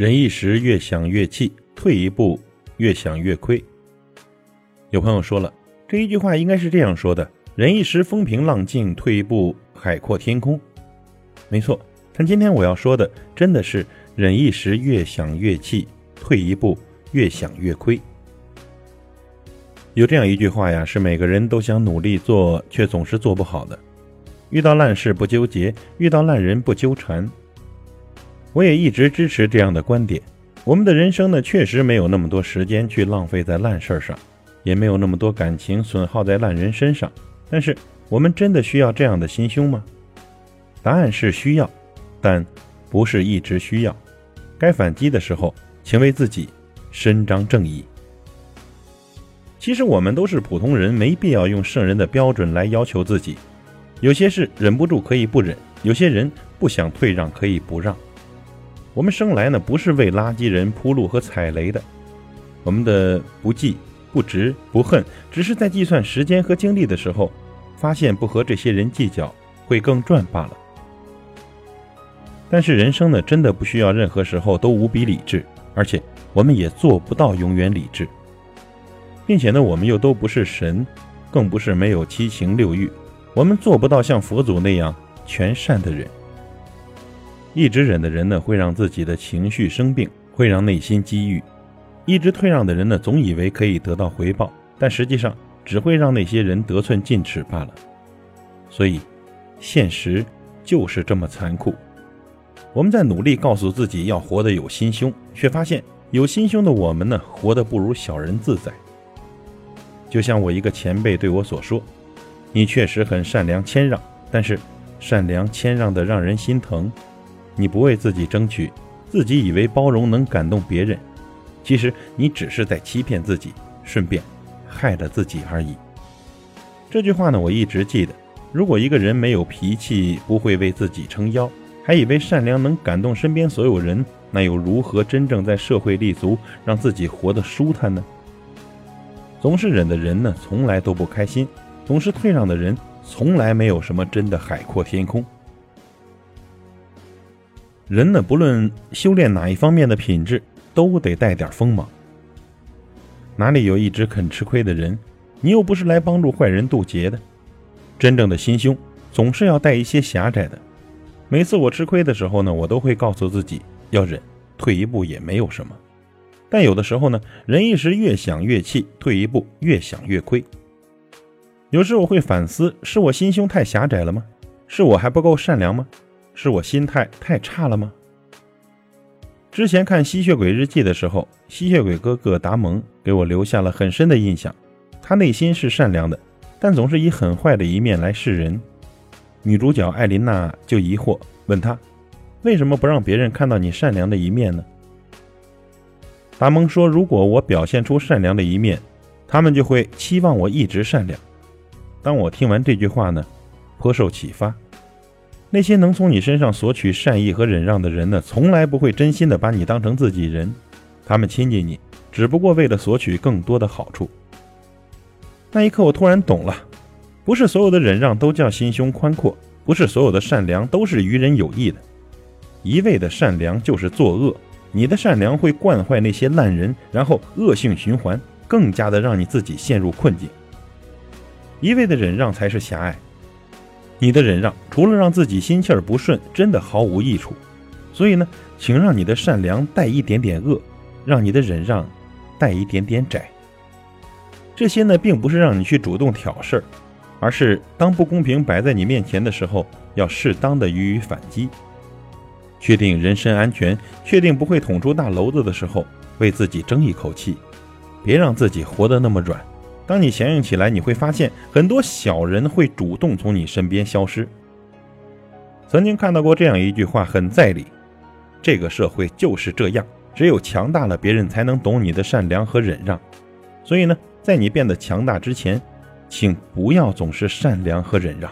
忍一时，越想越气；退一步，越想越亏。有朋友说了，这一句话应该是这样说的：忍一时，风平浪静；退一步，海阔天空。没错，但今天我要说的，真的是忍一时，越想越气；退一步，越想越亏。有这样一句话呀，是每个人都想努力做，却总是做不好的。遇到烂事不纠结，遇到烂人不纠缠。我也一直支持这样的观点。我们的人生呢，确实没有那么多时间去浪费在烂事儿上，也没有那么多感情损耗在烂人身上。但是，我们真的需要这样的心胸吗？答案是需要，但不是一直需要。该反击的时候，请为自己伸张正义。其实我们都是普通人，没必要用圣人的标准来要求自己。有些事忍不住可以不忍，有些人不想退让可以不让。我们生来呢不是为垃圾人铺路和踩雷的，我们的不计、不值、不恨，只是在计算时间和精力的时候，发现不和这些人计较会更赚罢了。但是人生呢，真的不需要任何时候都无比理智，而且我们也做不到永远理智。并且呢，我们又都不是神，更不是没有七情六欲，我们做不到像佛祖那样全善的人。一直忍的人呢，会让自己的情绪生病，会让内心积郁；一直退让的人呢，总以为可以得到回报，但实际上只会让那些人得寸进尺罢了。所以，现实就是这么残酷。我们在努力告诉自己要活得有心胸，却发现有心胸的我们呢，活得不如小人自在。就像我一个前辈对我所说：“你确实很善良谦让，但是善良谦让的让人心疼。你不为自己争取，自己以为包容能感动别人，其实你只是在欺骗自己，顺便害了自己而已。”这句话呢，我一直记得。如果一个人没有脾气，不会为自己撑腰，还以为善良能感动身边所有人，那又如何真正在社会立足，让自己活得舒坦呢？总是忍的人呢，从来都不开心；总是退让的人，从来没有什么真的海阔天空。人呢，不论修炼哪一方面的品质，都得带点锋芒。哪里有一直肯吃亏的人？你又不是来帮助坏人渡劫的。真正的心胸，总是要带一些狭窄的。每次我吃亏的时候呢，我都会告诉自己要忍，退一步也没有什么。但有的时候呢，人一时越想越气，退一步越想越亏。有时我会反思：是我心胸太狭窄了吗？是我还不够善良吗？是我心态太差了吗？之前看《吸血鬼日记》的时候，吸血鬼哥哥达蒙给我留下了很深的印象。他内心是善良的，但总是以很坏的一面来示人。女主角艾琳娜就疑惑问他：“为什么不让别人看到你善良的一面呢？”达蒙说：“如果我表现出善良的一面，他们就会期望我一直善良。”当我听完这句话呢，颇受启发。那些能从你身上索取善意和忍让的人呢，从来不会真心的把你当成自己人。他们亲近你，只不过为了索取更多的好处。那一刻，我突然懂了：不是所有的忍让都叫心胸宽阔，不是所有的善良都是于人有益的。一味的善良就是作恶。你的善良会惯坏那些烂人，然后恶性循环，更加的让你自己陷入困境。一味的忍让才是狭隘。你的忍让除了让自己心气儿不顺，真的毫无益处。所以呢，请让你的善良带一点点恶，让你的忍让带一点点窄。这些呢，并不是让你去主动挑事儿，而是当不公平摆在你面前的时候，要适当的予以反击。确定人身安全，确定不会捅出大篓子的时候，为自己争一口气，别让自己活得那么软。当你强硬起来，你会发现很多小人会主动从你身边消失。曾经看到过这样一句话，很在理：这个社会就是这样，只有强大了，别人才能懂你的善良和忍让。所以呢，在你变得强大之前，请不要总是善良和忍让。